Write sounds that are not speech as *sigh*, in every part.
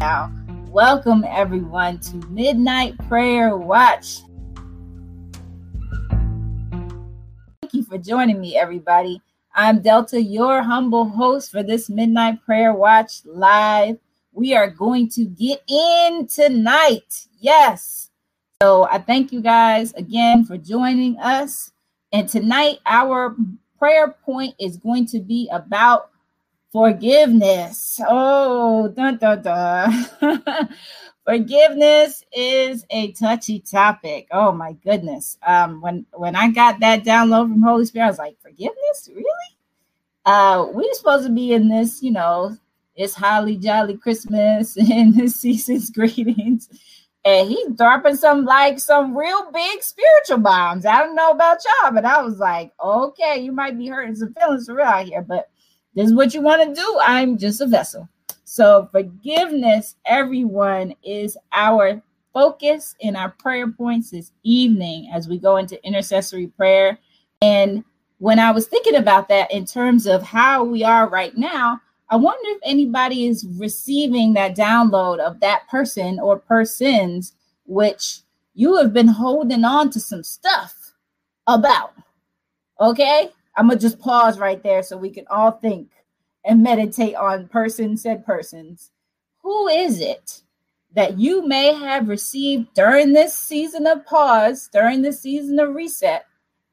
Now, welcome everyone to Midnight Prayer Watch. Thank you for joining me, everybody. I'm Delta, your humble host for this Midnight Prayer Watch live. We are going to get in tonight. Yes. So I thank you guys again for joining us. And tonight, our prayer point is going to be about forgiveness. Oh, dun, dun, dun. *laughs* forgiveness is a touchy topic. Oh my goodness. Um, when when I got that download from Holy Spirit, I was like, forgiveness, really? Uh, we're supposed to be in this, you know, it's holly jolly Christmas *laughs* and this season's *laughs* greetings. And he's dropping some like some real big spiritual bombs. I don't know about y'all, but I was like, okay, you might be hurting some feelings for real out here, but this is what you want to do. I'm just a vessel. So, forgiveness, everyone, is our focus in our prayer points this evening as we go into intercessory prayer. And when I was thinking about that in terms of how we are right now, I wonder if anybody is receiving that download of that person or persons which you have been holding on to some stuff about. Okay? I'm to just pause right there so we can all think and meditate on person said persons. Who is it that you may have received during this season of pause, during this season of reset,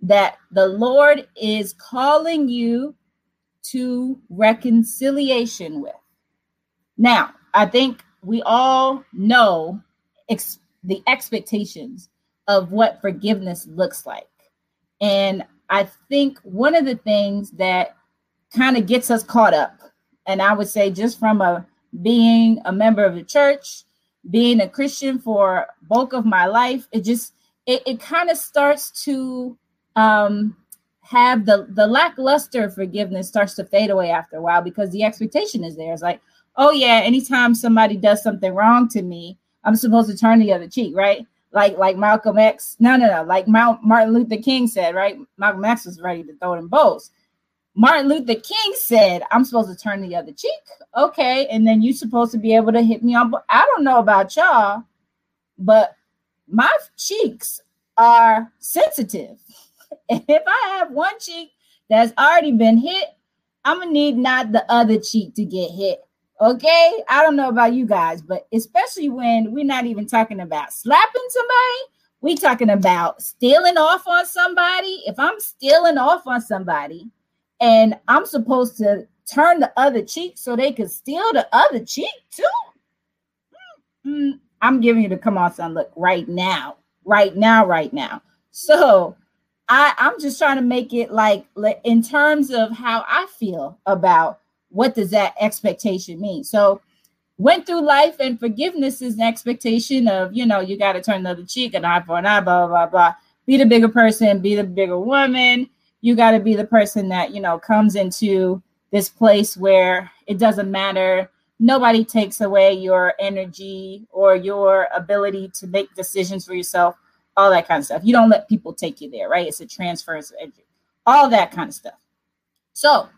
that the Lord is calling you to reconciliation with? Now, I think we all know ex- the expectations of what forgiveness looks like. And I think one of the things that kind of gets us caught up, and I would say just from a being a member of the church, being a Christian for bulk of my life, it just it, it kind of starts to um have the the lackluster forgiveness starts to fade away after a while because the expectation is there. It's like, oh yeah, anytime somebody does something wrong to me, I'm supposed to turn the other cheek, right? Like like Malcolm X. No, no, no. Like Martin Luther King said, right? Malcolm X was ready to throw them bows. Martin Luther King said, "I'm supposed to turn the other cheek." Okay, and then you're supposed to be able to hit me on. I don't know about y'all, but my cheeks are sensitive. *laughs* If I have one cheek that's already been hit, I'm gonna need not the other cheek to get hit. Okay, I don't know about you guys, but especially when we're not even talking about slapping somebody, we talking about stealing off on somebody. If I'm stealing off on somebody and I'm supposed to turn the other cheek so they could steal the other cheek too, mm-hmm. I'm giving you the come on, son. Look right now, right now, right now. So I, I'm just trying to make it like in terms of how I feel about what does that expectation mean? So went through life and forgiveness is an expectation of, you know, you got to turn the other cheek, an eye for an eye, blah, blah, blah. Be the bigger person, be the bigger woman. You got to be the person that, you know, comes into this place where it doesn't matter. Nobody takes away your energy or your ability to make decisions for yourself, all that kind of stuff. You don't let people take you there, right? It's a transfer all that kind of stuff. So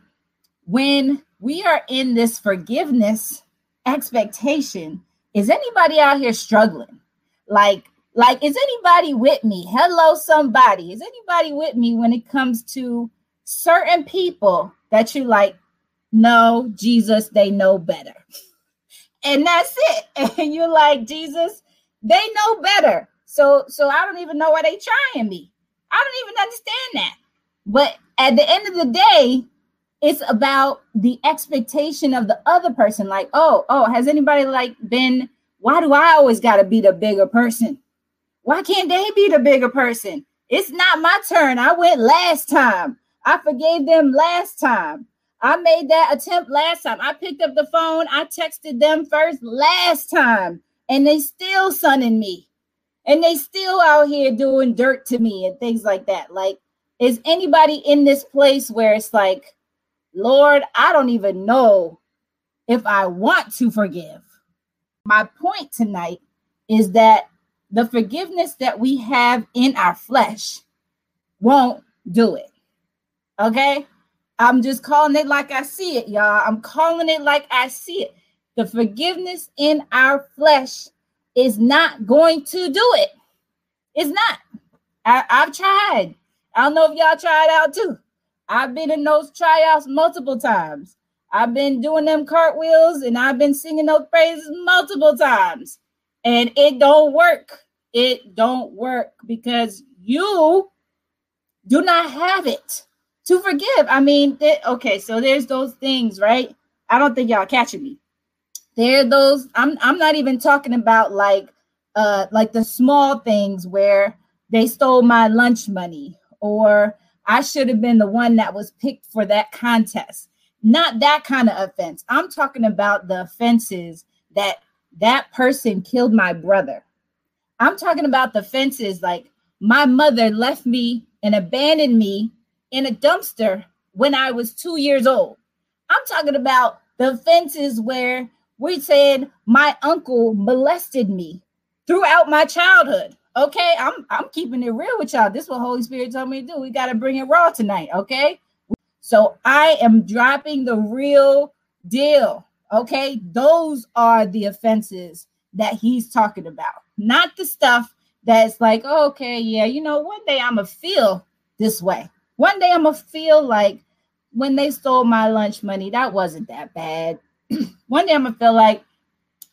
when we are in this forgiveness expectation. Is anybody out here struggling? Like, like, is anybody with me? Hello, somebody. Is anybody with me when it comes to certain people that you like? No, Jesus, they know better. And that's it. *laughs* And you're like, Jesus, they know better. So, so I don't even know why they trying me. I don't even understand that. But at the end of the day, it's about the expectation of the other person. Like oh oh has anybody like been why do i always got to be the bigger person? Why can't they be the bigger person? It's not my turn. I went last time. I forgave them last time. I made that attempt last time. I picked up the phone. I texted them first last time and they still sunning me. And they still out here doing dirt to me and things like that. Like is anybody in this place where it's like Lord, I don't even know if I want to forgive. My point tonight is that the forgiveness that we have in our flesh won't do it. Okay? I'm just calling it like I see it, y'all. I'm calling it like I see it. the forgiveness in our flesh is not going to do it. It's not. I, I've tried. I don't know if y'all tried out too. I've been in those tryouts multiple times. I've been doing them cartwheels and I've been singing those praises multiple times. And it don't work. It don't work because you do not have it to forgive. I mean, th- okay, so there's those things, right? I don't think y'all catching me. There are those I'm I'm not even talking about like uh like the small things where they stole my lunch money or I should have been the one that was picked for that contest. Not that kind of offense. I'm talking about the offenses that that person killed my brother. I'm talking about the offenses like my mother left me and abandoned me in a dumpster when I was two years old. I'm talking about the offenses where we said my uncle molested me throughout my childhood. Okay, I'm I'm keeping it real with y'all. This is what Holy Spirit told me to do. We got to bring it raw tonight. Okay, so I am dropping the real deal. Okay, those are the offenses that he's talking about, not the stuff that's like, oh, okay, yeah, you know, one day I'm gonna feel this way. One day I'm gonna feel like when they stole my lunch money, that wasn't that bad. *clears throat* one day I'm gonna feel like,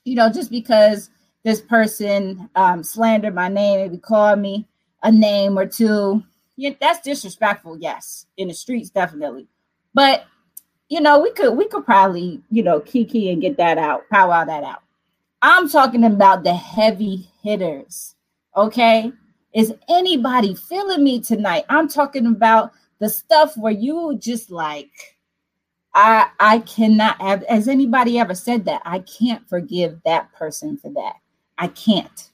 you know, just because this person um, slandered my name, maybe called me a name or two, yeah, that's disrespectful. Yes, in the streets, definitely. But you know, we could we could probably you know kiki and get that out, power that out. I'm talking about the heavy hitters. Okay, is anybody feeling me tonight? I'm talking about the stuff where you just like I I cannot have has anybody ever said that? I can't forgive that person for that. I can't.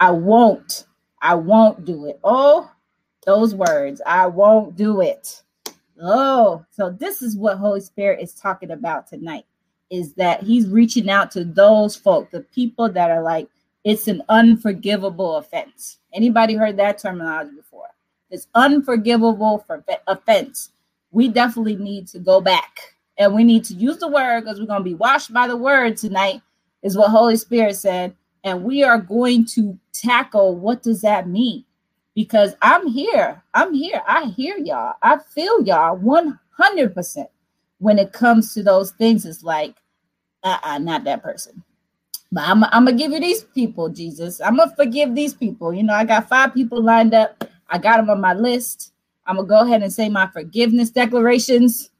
I won't. I won't do it. Oh, those words. I won't do it. Oh, so this is what Holy Spirit is talking about tonight is that he's reaching out to those folk, the people that are like it's an unforgivable offense. Anybody heard that terminology before? It's unforgivable for offense. We definitely need to go back and we need to use the word because we're going to be washed by the word tonight is what holy spirit said and we are going to tackle what does that mean? Because i'm here. I'm here. I hear y'all. I feel y'all 100% when it comes to those things. It's like uh-uh, not that person. But I'm, I'm gonna give you these people jesus. I'm gonna forgive these people. You know i got five people lined up. I got them on my list. I'm gonna go ahead and say my forgiveness declarations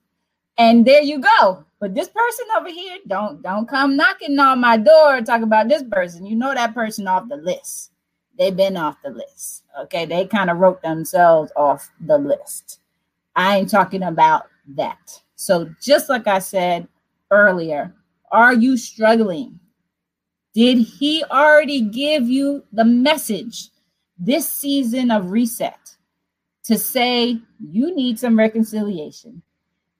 and there you go. But this person over here, don't don't come knocking on my door talk about this person. You know that person off the list. They've been off the list. Okay, they kind of wrote themselves off the list. I ain't talking about that. So just like I said earlier, are you struggling? Did he already give you the message this season of reset to say you need some reconciliation?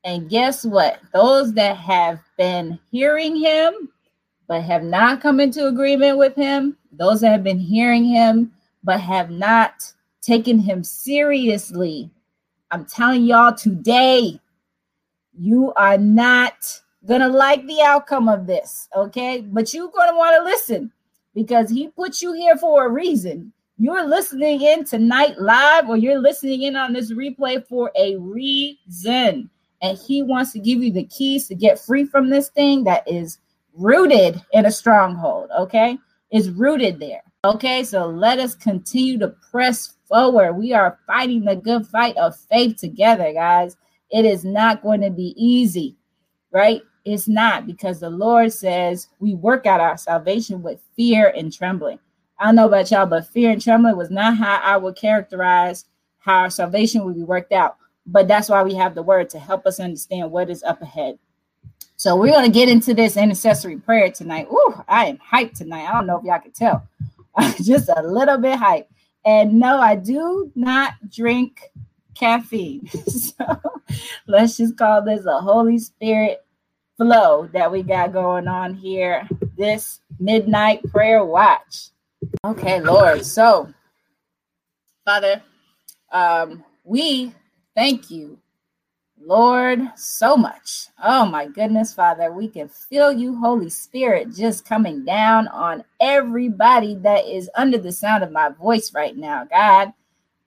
And guess what? Those that have been hearing him but have not come into agreement with him, those that have been hearing him but have not taken him seriously, I'm telling y'all today, you are not going to like the outcome of this, okay? But you're going to want to listen because he put you here for a reason. You're listening in tonight live or you're listening in on this replay for a reason and he wants to give you the keys to get free from this thing that is rooted in a stronghold, okay? Is rooted there. Okay, so let us continue to press forward. We are fighting the good fight of faith together, guys. It is not going to be easy, right? It's not because the Lord says we work out our salvation with fear and trembling. I don't know about y'all, but fear and trembling was not how I would characterize how our salvation would be worked out but that's why we have the word to help us understand what is up ahead. So we're going to get into this intercessory prayer tonight. Ooh, I am hyped tonight. I don't know if y'all can tell. *laughs* just a little bit hyped. And no, I do not drink caffeine. *laughs* so let's just call this a Holy Spirit flow that we got going on here this midnight prayer watch. Okay, Lord. So, Father, um, we Thank you Lord, so much. Oh my goodness, Father, we can feel you, Holy Spirit, just coming down on everybody that is under the sound of my voice right now. God,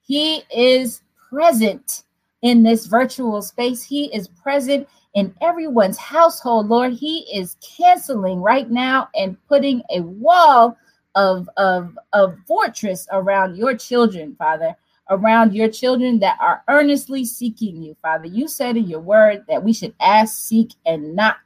He is present in this virtual space, He is present in everyone's household, Lord. He is canceling right now and putting a wall of, of, of fortress around your children, Father, around your children that are earnestly seeking you, Father. You said in your word that we should ask, seek, and knock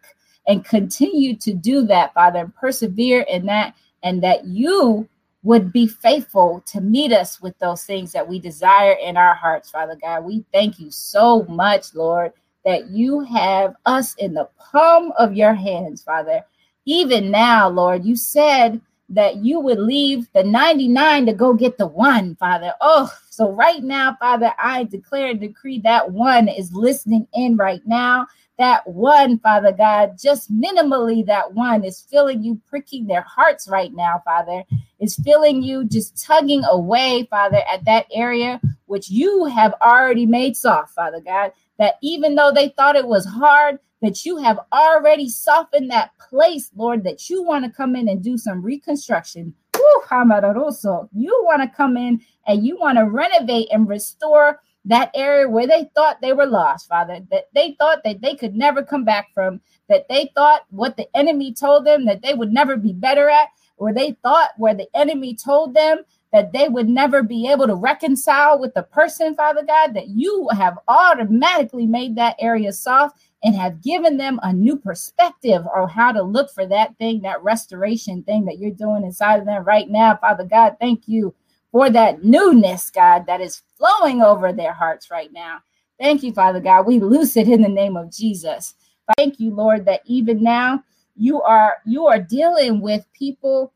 and continue to do that, Father, and persevere in that, and that you would be faithful to meet us with those things that we desire in our hearts, Father God. We thank you so much, Lord, that you have us in the palm of your hands, Father. Even now, Lord, you said that you would leave the 99 to go get the one, Father. Oh, so right now, Father, I declare and decree that one is listening in right now. That one, Father God, just minimally, that one is feeling you pricking their hearts right now, Father, is feeling you just tugging away, Father, at that area which you have already made soft, Father God. That even though they thought it was hard, that you have already softened that place, Lord, that you want to come in and do some reconstruction. Woo, you want to come in and you want to renovate and restore that area where they thought they were lost, Father, that they thought that they could never come back from, that they thought what the enemy told them that they would never be better at, or they thought where the enemy told them that they would never be able to reconcile with the person, Father God, that you have automatically made that area soft and have given them a new perspective on how to look for that thing, that restoration thing that you're doing inside of them right now. Father God, thank you for that newness, God, that is flowing over their hearts right now. Thank you, Father God. We loose it in the name of Jesus. Thank you, Lord, that even now you are you are dealing with people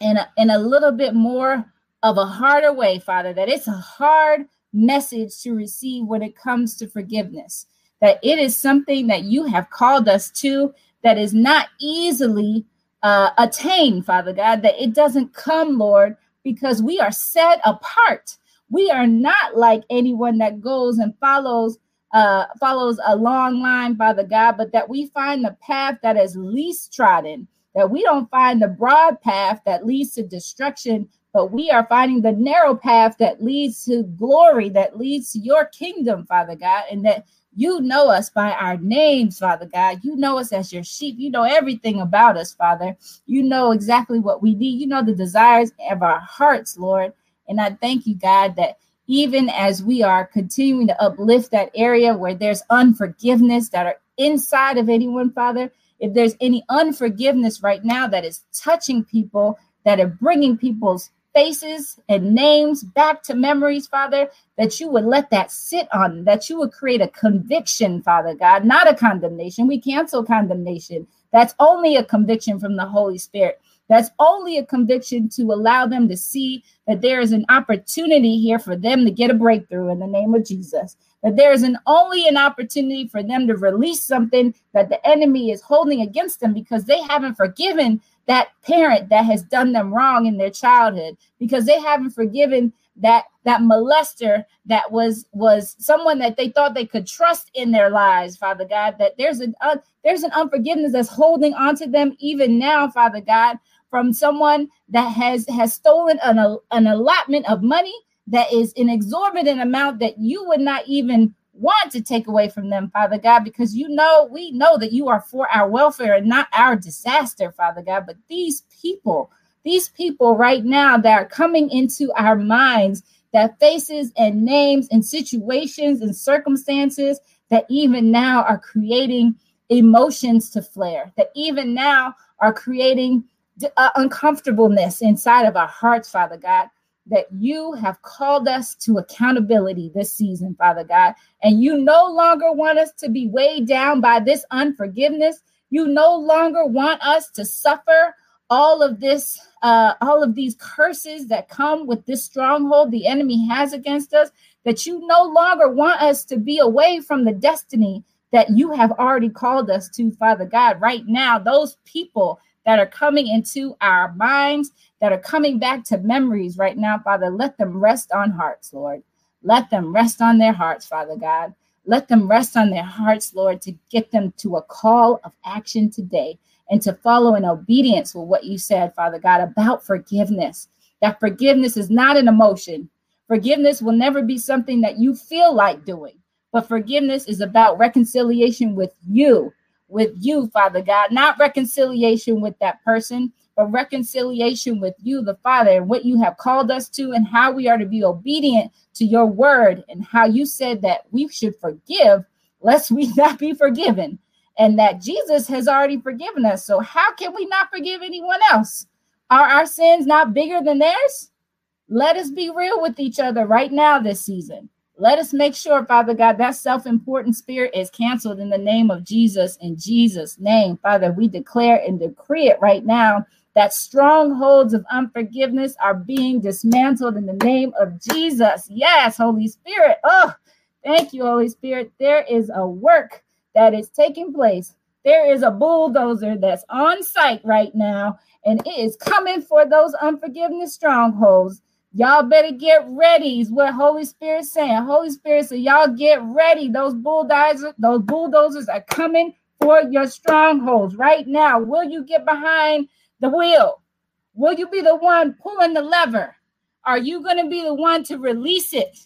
in a, in a little bit more of a harder way, Father, that it's a hard message to receive when it comes to forgiveness that it is something that you have called us to that is not easily uh, attained, Father God, that it doesn't come, Lord, because we are set apart. We are not like anyone that goes and follows uh, follows a long line, Father God, but that we find the path that is least trodden, that we don't find the broad path that leads to destruction, but we are finding the narrow path that leads to glory, that leads to your kingdom, Father God, and that you know us by our names, Father God. You know us as your sheep. You know everything about us, Father. You know exactly what we need. You know the desires of our hearts, Lord. And I thank you, God, that even as we are continuing to uplift that area where there's unforgiveness that are inside of anyone, Father, if there's any unforgiveness right now that is touching people, that are bringing people's faces and names back to memories, Father, that you would let that sit on, that you would create a conviction, Father God, not a condemnation. We cancel condemnation. That's only a conviction from the Holy Spirit. That's only a conviction to allow them to see that there is an opportunity here for them to get a breakthrough in the name of Jesus. That there is an only an opportunity for them to release something that the enemy is holding against them because they haven't forgiven that parent that has done them wrong in their childhood because they haven't forgiven that that molester that was was someone that they thought they could trust in their lives father god that there's an uh, there's an unforgiveness that's holding on to them even now father god from someone that has has stolen an, an allotment of money that is an exorbitant amount that you would not even want to take away from them, Father God, because you know, we know that you are for our welfare and not our disaster, Father God. But these people, these people right now that are coming into our minds, that faces and names and situations and circumstances that even now are creating emotions to flare, that even now are creating uh, uncomfortableness inside of our hearts, Father God that you have called us to accountability this season, Father God. And you no longer want us to be weighed down by this unforgiveness. You no longer want us to suffer all of this, uh, all of these curses that come with this stronghold the enemy has against us. That you no longer want us to be away from the destiny that you have already called us to, Father God. Right now, those people that are coming into our minds, that are coming back to memories right now, Father. Let them rest on hearts, Lord. Let them rest on their hearts, Father God. Let them rest on their hearts, Lord, to get them to a call of action today and to follow in obedience with what you said, Father God, about forgiveness. That forgiveness is not an emotion. Forgiveness will never be something that you feel like doing, but forgiveness is about reconciliation with you, with you, Father God, not reconciliation with that person, but reconciliation with you, the Father, and what you have called us to, and how we are to be obedient to your word, and how you said that we should forgive lest we *laughs* not be forgiven, and that Jesus has already forgiven us. So, how can we not forgive anyone else? Are our sins not bigger than theirs? Let us be real with each other right now this season. Let us make sure, Father God, that self important spirit is canceled in the name of Jesus. In Jesus' name, Father, we declare and decree it right now that strongholds of unforgiveness are being dismantled in the name of Jesus. Yes, Holy Spirit. Oh, thank you, Holy Spirit. There is a work that is taking place. There is a bulldozer that's on site right now, and it is coming for those unforgiveness strongholds. Y'all better get ready, is what Holy Spirit saying. Holy Spirit said, Y'all get ready. Those bulldozers, those bulldozers are coming for your strongholds right now. Will you get behind the wheel? Will you be the one pulling the lever? Are you going to be the one to release it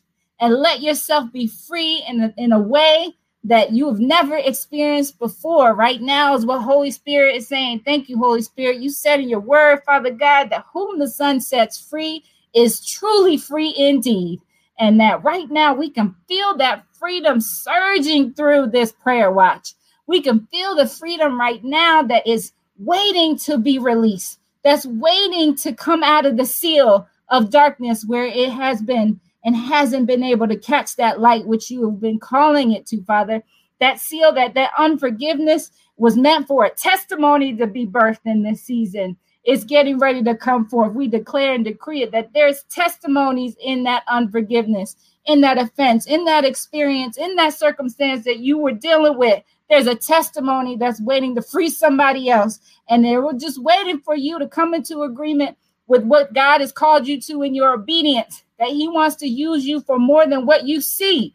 and let yourself be free in a, in a way that you have never experienced before? Right now is what Holy Spirit is saying. Thank you, Holy Spirit. You said in your word, Father God, that whom the Son sets free is truly free indeed. And that right now we can feel that freedom surging through this prayer watch. We can feel the freedom right now that is waiting to be released, that's waiting to come out of the seal of darkness where it has been and hasn't been able to catch that light which you have been calling it to, Father. That seal, that that unforgiveness was meant for a testimony to be birthed in this season is getting ready to come forth. We declare and decree it that there's testimonies in that unforgiveness, in that offense, in that experience, in that circumstance that you were dealing with there's a testimony that's waiting to free somebody else. And they're just waiting for you to come into agreement with what God has called you to in your obedience, that He wants to use you for more than what you see.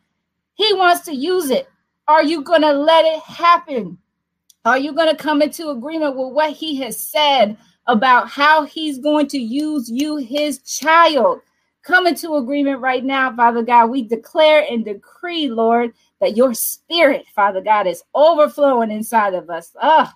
He wants to use it. Are you going to let it happen? Are you going to come into agreement with what He has said about how He's going to use you, His child? Come into agreement right now, Father God. We declare and decree, Lord, that your spirit, Father God, is overflowing inside of us. Ah,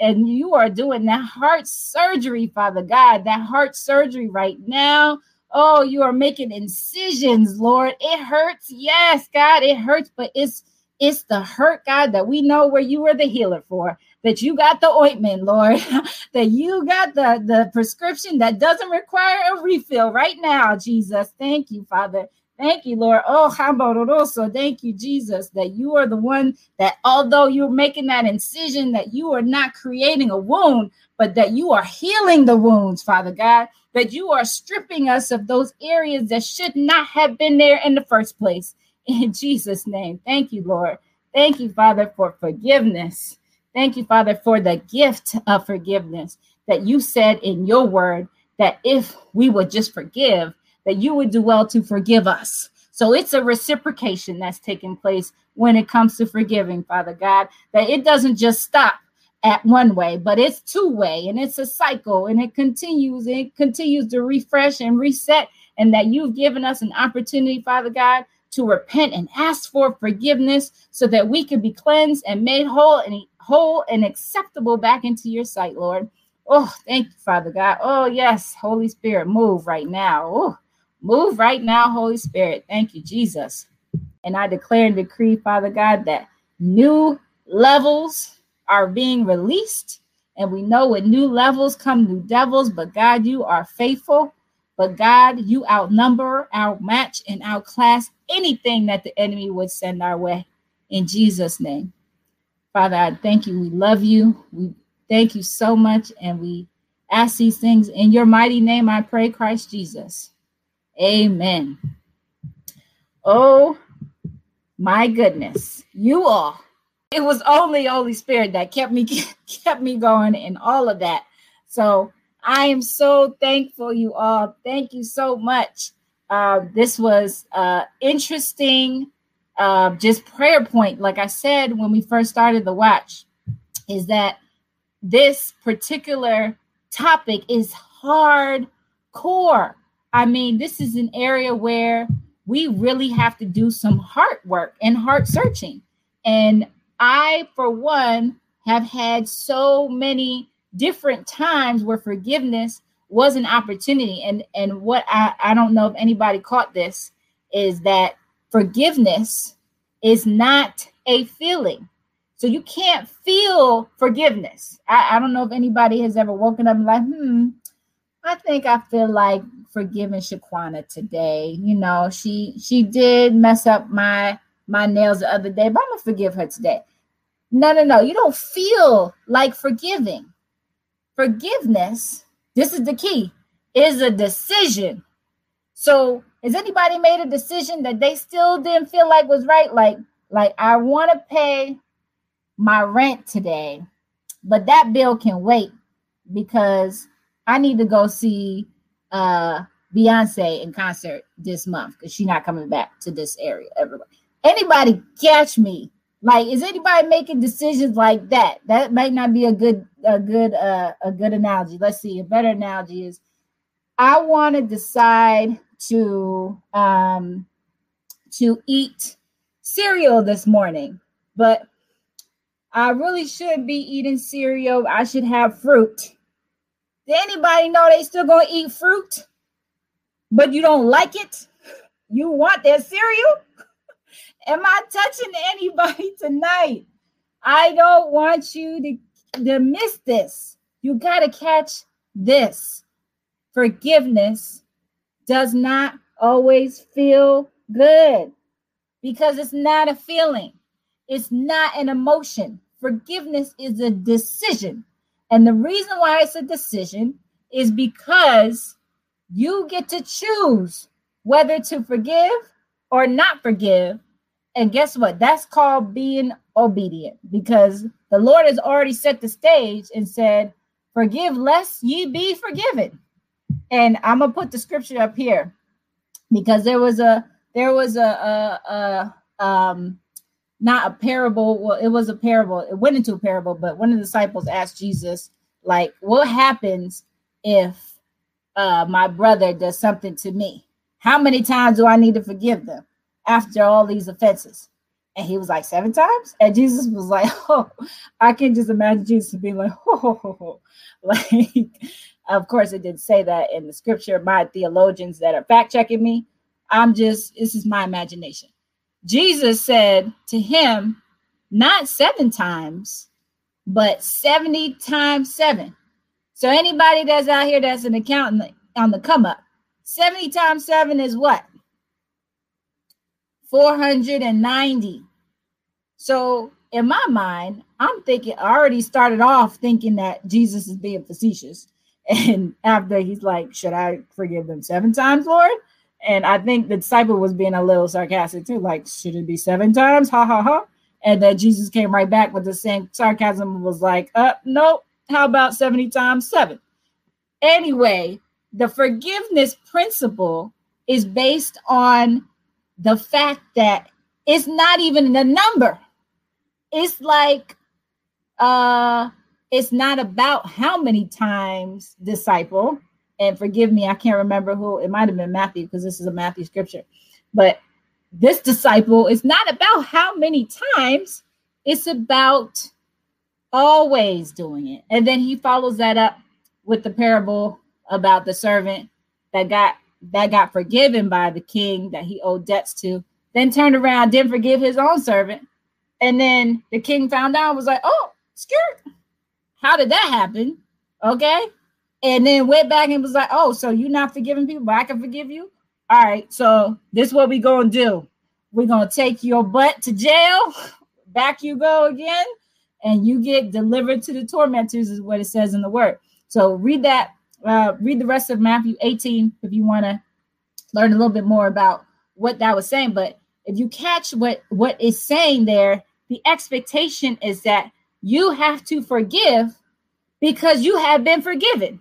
and you are doing that heart surgery, Father God, that heart surgery right now. Oh, you are making incisions, Lord. It hurts. Yes, God, it hurts, but it's it's the hurt, God, that we know where you were the healer for. That you got the ointment, Lord. *laughs* that you got the, the prescription that doesn't require a refill right now, Jesus. Thank you, Father. Thank you, Lord. Oh, also thank you, Jesus, that you are the one that although you're making that incision, that you are not creating a wound, but that you are healing the wounds, Father God, that you are stripping us of those areas that should not have been there in the first place. In *laughs* Jesus' name. Thank you, Lord. Thank you, Father, for forgiveness. Thank you, Father, for the gift of forgiveness that you said in your word that if we would just forgive, that you would do well to forgive us. So it's a reciprocation that's taking place when it comes to forgiving, Father God, that it doesn't just stop at one way, but it's two way and it's a cycle and it continues, it continues to refresh and reset. And that you've given us an opportunity, Father God, to repent and ask for forgiveness so that we can be cleansed and made whole and whole and acceptable back into your sight, Lord. Oh, thank you, Father God. Oh, yes, Holy Spirit, move right now. Oh, Move right now, Holy Spirit. Thank you, Jesus. And I declare and decree, Father God, that new levels are being released. And we know with new levels come new devils, but God, you are faithful. But God, you outnumber, outmatch, and outclass anything that the enemy would send our way. In Jesus' name. Father, I thank you. We love you. We thank you so much. And we ask these things in your mighty name. I pray, Christ Jesus. Amen. Oh my goodness. You all. It was only Holy Spirit that kept me *laughs* kept me going and all of that. So I am so thankful, you all. Thank you so much. Uh, this was uh, interesting uh, just prayer point, like I said when we first started the watch, is that this particular topic is hardcore. I mean, this is an area where we really have to do some heart work and heart searching. And I, for one, have had so many different times where forgiveness was an opportunity. And and what I, I don't know if anybody caught this is that forgiveness is not a feeling. So you can't feel forgiveness. I, I don't know if anybody has ever woken up and like, hmm, I think I feel like forgiving Shaquana today. You know, she she did mess up my my nails the other day, but I'm gonna forgive her today. No, no, no. You don't feel like forgiving. Forgiveness, this is the key, is a decision. So has anybody made a decision that they still didn't feel like was right? Like, like I want to pay my rent today, but that bill can wait because I need to go see uh Beyonce in concert this month because she's not coming back to this area. Everybody, anybody catch me? Like, is anybody making decisions like that? That might not be a good a good uh a good analogy. Let's see. A better analogy is I want to decide to um to eat cereal this morning, but I really should be eating cereal. I should have fruit. Did anybody know they still gonna eat fruit, but you don't like it? You want that cereal? *laughs* Am I touching anybody *laughs* tonight? I don't want you to, to miss this. You got to catch this. Forgiveness does not always feel good because it's not a feeling, it's not an emotion. Forgiveness is a decision. And the reason why it's a decision is because you get to choose whether to forgive or not forgive and guess what? That's called being obedient because the Lord has already set the stage and said, Forgive lest ye be forgiven. And I'm gonna put the scripture up here because there was a there was a, a, a um not a parable. Well, it was a parable. It went into a parable, but one of the disciples asked Jesus, like, what happens if uh my brother does something to me? How many times do I need to forgive them? After all these offenses? And he was like, seven times? And Jesus was like, *laughs* oh, I can just imagine Jesus being like, *laughs* oh, like, of course, it didn't say that in the scripture. My theologians that are fact checking me, I'm just, this is my imagination. Jesus said to him, not seven times, but 70 times seven. So anybody that's out here that's an accountant on the come up, 70 times seven is what? 490. So in my mind, I'm thinking, I already started off thinking that Jesus is being facetious. *laughs* And after he's like, Should I forgive them seven times, Lord? And I think the disciple was being a little sarcastic too, like, Should it be seven times? Ha ha ha. And then Jesus came right back with the same sarcasm was like, Uh, nope. How about 70 times seven? Anyway, the forgiveness principle is based on the fact that it's not even the number. It's like uh it's not about how many times disciple and forgive me, I can't remember who it might have been Matthew because this is a Matthew scripture, but this disciple is not about how many times, it's about always doing it. And then he follows that up with the parable about the servant that got that got forgiven by the king that he owed debts to, then turned around, didn't forgive his own servant. And then the king found out was like, oh, skirt. How did that happen? Okay. And then went back and was like, oh, so you're not forgiving people, but I can forgive you? All right. So this is what we're going to do. We're going to take your butt to jail. *laughs* Back you go again. And you get delivered to the tormentors, is what it says in the word. So read that uh, read the rest of Matthew 18 if you want to learn a little bit more about what that was saying. But if you catch what what is saying there, the expectation is that you have to forgive because you have been forgiven.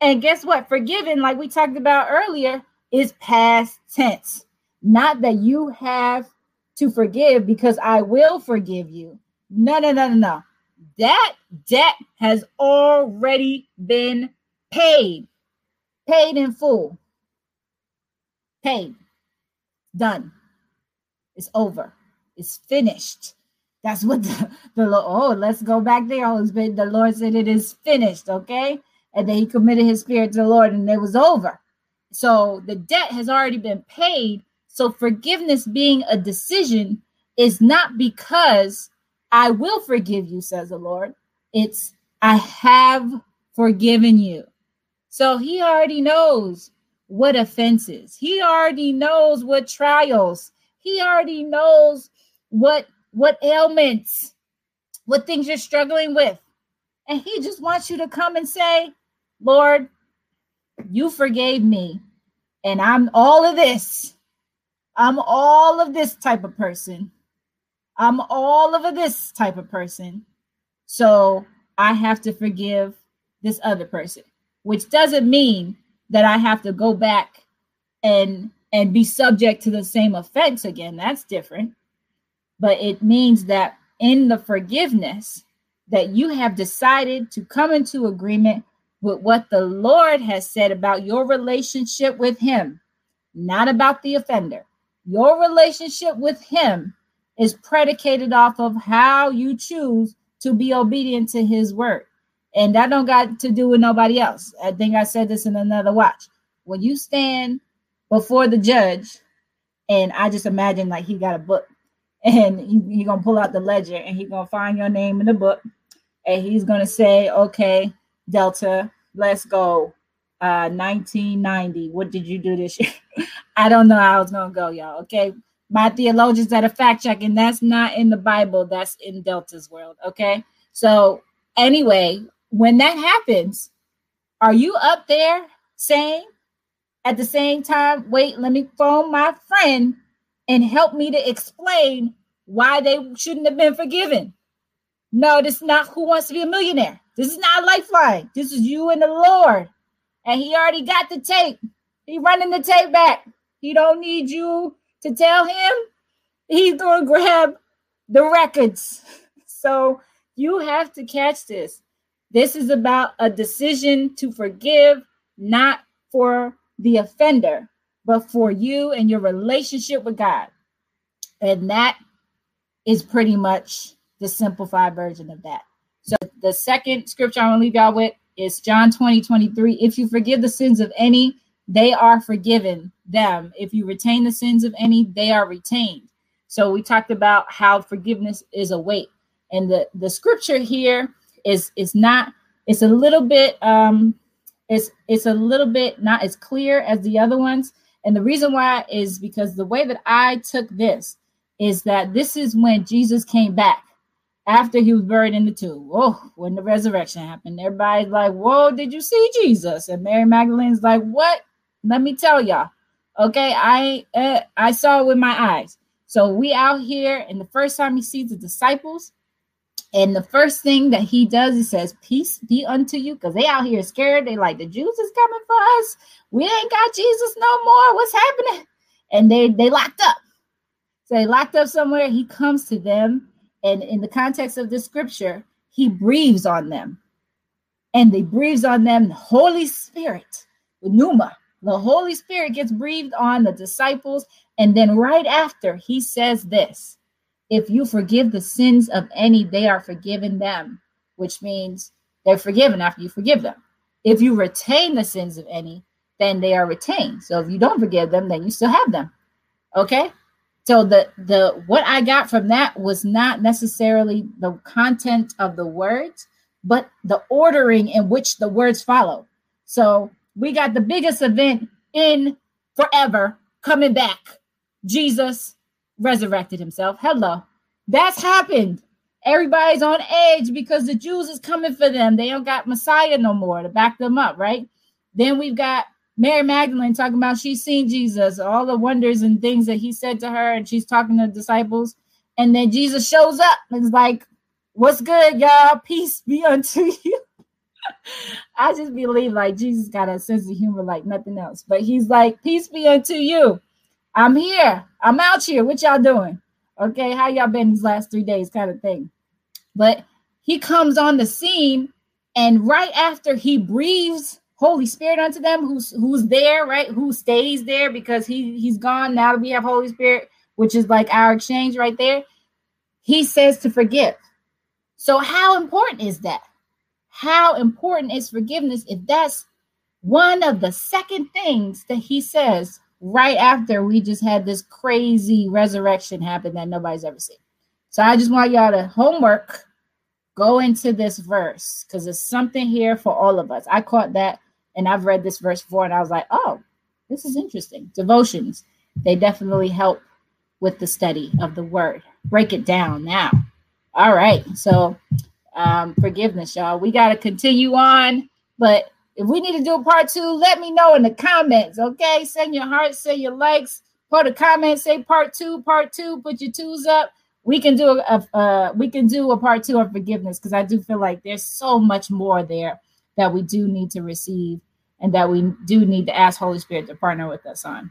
And guess what? Forgiven, like we talked about earlier, is past tense. Not that you have to forgive because I will forgive you. No, no, no, no, no. That debt has already been paid, paid in full, paid, done. It's over. It's finished. That's what the, the Lord, oh, let's go back there. The Lord said it is finished, okay? And then he committed his spirit to the Lord and it was over. So the debt has already been paid. So forgiveness being a decision is not because I will forgive you, says the Lord. It's I have forgiven you. So he already knows what offenses. He already knows what trials. He already knows what what ailments, what things you're struggling with. And he just wants you to come and say, Lord, you forgave me. And I'm all of this. I'm all of this type of person. I'm all of this type of person. So I have to forgive this other person, which doesn't mean that I have to go back and and be subject to the same offense again. That's different. But it means that in the forgiveness that you have decided to come into agreement with what the Lord has said about your relationship with him, not about the offender. Your relationship with him is predicated off of how you choose to be obedient to his word. And that don't got to do with nobody else. I think I said this in another watch. When you stand before the judge, and I just imagine like he got a book, *laughs* and he gonna pull out the ledger, and he's gonna find your name in the book, and he's gonna say, "Okay, Delta, let's go." Uh, 1990. What did you do this year? *laughs* I don't know how it's gonna go, y'all. Okay, my theologians that are fact checking, and that's not in the Bible, that's in Delta's world. Okay. So, anyway, when that happens, are you up there saying at the same time, wait, let me phone my friend and help me to explain why they shouldn't have been forgiven? No, this is not who wants to be a millionaire. This is not lifeline. This is you and the Lord. And he already got the tape. He running the tape back. He don't need you to tell him he's to grab the records. *laughs* So you have to catch this. This is about a decision to forgive, not for the offender, but for you and your relationship with God. And that is pretty much the simplified version of that. So the second scripture I'm to leave y'all with is John 20, 23. If you forgive the sins of any, they are forgiven them. If you retain the sins of any, they are retained. So we talked about how forgiveness is a weight. And the, the scripture here is is not, it's a little bit um it's it's a little bit not as clear as the other ones. And the reason why is because the way that I took this is that this is when Jesus came back after he was buried in the tomb. Oh, when the resurrection happened, everybody's like, Whoa, did you see Jesus? And Mary Magdalene's like, What? Let me tell y'all. Okay, I uh, I saw it with my eyes. So we out here, and the first time he sees the disciples, and the first thing that he does, he says, "Peace be unto you," because they out here scared. They like the Jews is coming for us. We ain't got Jesus no more. What's happening? And they they locked up. So they locked up somewhere. He comes to them, and in the context of this scripture, he breathes on them, and they breathes on them the Holy Spirit, the pneuma, the Holy Spirit gets breathed on the disciples. And then right after, he says this If you forgive the sins of any, they are forgiven them, which means they're forgiven after you forgive them. If you retain the sins of any, then they are retained. So if you don't forgive them, then you still have them. Okay? So the the what I got from that was not necessarily the content of the words, but the ordering in which the words follow. So we got the biggest event in forever coming back. Jesus resurrected himself. Hello. That's happened. Everybody's on edge because the Jews is coming for them. They don't got Messiah no more to back them up, right? Then we've got Mary Magdalene talking about she's seen Jesus, all the wonders and things that he said to her, and she's talking to the disciples. And then Jesus shows up and is like, What's good, y'all? Peace be unto *laughs* you. I just believe like Jesus got a sense of humor like nothing else. But he's like, Peace be unto you. I'm here. I'm out here. What y'all doing? Okay, how y'all been these last three days, kind of thing. But he comes on the scene, and right after he breathes Holy Spirit unto them, who's who's there, right? Who stays there because he he's gone. Now that we have Holy Spirit, which is like our exchange right there. He says to forgive. So how important is that? How important is forgiveness if that's one of the second things that he says right after we just had this crazy resurrection happen that nobody's ever seen. So I just want y'all to homework go into this verse because there's something here for all of us. I caught that and I've read this verse before and I was like, oh, this is interesting. Devotions, they definitely help with the study of the word. Break it down now. All right. So, um, forgiveness, y'all. We got to continue on, but if we need to do a part two, let me know in the comments. Okay, send your hearts, send your likes, put a comment, say part two, part two, put your twos up. We can do a, a uh, we can do a part two of forgiveness because I do feel like there's so much more there that we do need to receive and that we do need to ask Holy Spirit to partner with us on.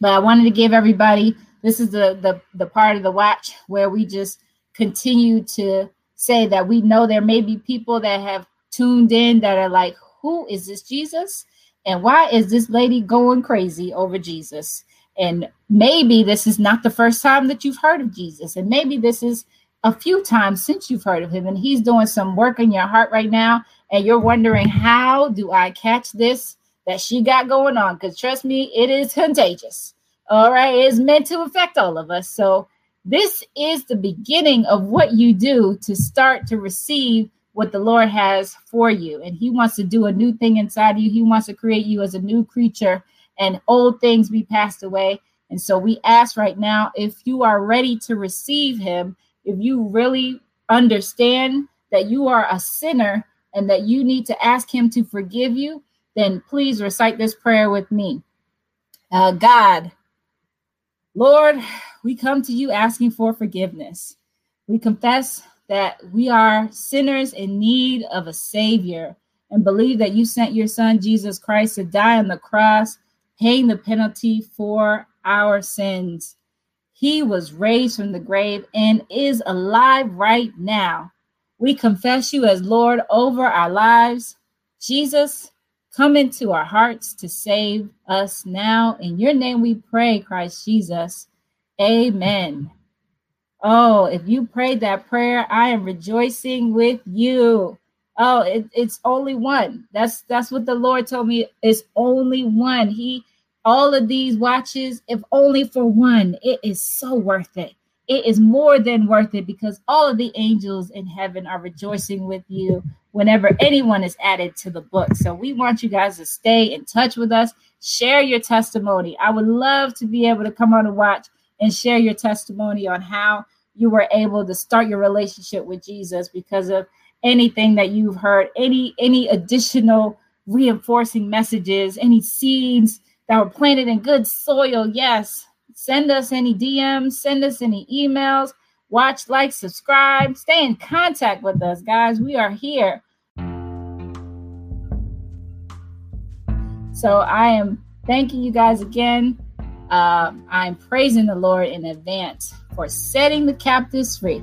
But I wanted to give everybody this is the the the part of the watch where we just continue to say that we know there may be people that have tuned in that are like, who is this Jesus? And why is this lady going crazy over Jesus? And maybe this is not the first time that you've heard of Jesus. And maybe this is a few times since you've heard of him. And he's doing some work in your heart right now. And you're wondering, how do I catch this that she got going on? Because trust me, it is contagious. All right. It's meant to affect all of us. So this is the beginning of what you do to start to receive what the Lord has for you. And He wants to do a new thing inside you. He wants to create you as a new creature, and old things be passed away. And so we ask right now if you are ready to receive Him, if you really understand that you are a sinner and that you need to ask Him to forgive you, then please recite this prayer with me. Uh, God, Lord, we come to you asking for forgiveness. We confess that we are sinners in need of a savior and believe that you sent your son Jesus Christ to die on the cross, paying the penalty for our sins. He was raised from the grave and is alive right now. We confess you as Lord over our lives. Jesus, come into our hearts to save us now. In your name we pray, Christ Jesus. Amen. Oh, if you prayed that prayer, I am rejoicing with you. Oh, it, it's only one. That's that's what the Lord told me. It's only one. He all of these watches, if only for one, it is so worth it. It is more than worth it because all of the angels in heaven are rejoicing with you whenever anyone is added to the book. So we want you guys to stay in touch with us, share your testimony. I would love to be able to come on and watch and share your testimony on how you were able to start your relationship with Jesus because of anything that you've heard, any any additional reinforcing messages, any seeds that were planted in good soil. Yes, send us any DMs, send us any emails, watch, like, subscribe, stay in contact with us, guys. We are here. So I am thanking you guys again uh, I'm praising the Lord in advance for setting the captives free.